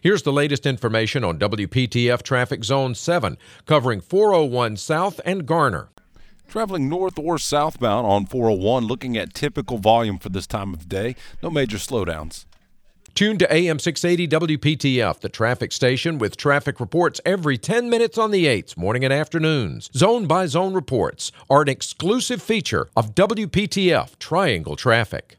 Here's the latest information on WPTF Traffic Zone 7, covering 401 South and Garner. Traveling north or southbound on 401, looking at typical volume for this time of day. No major slowdowns. Tune to AM 680 WPTF, the traffic station with traffic reports every 10 minutes on the 8s, morning and afternoons. Zone by zone reports are an exclusive feature of WPTF Triangle Traffic.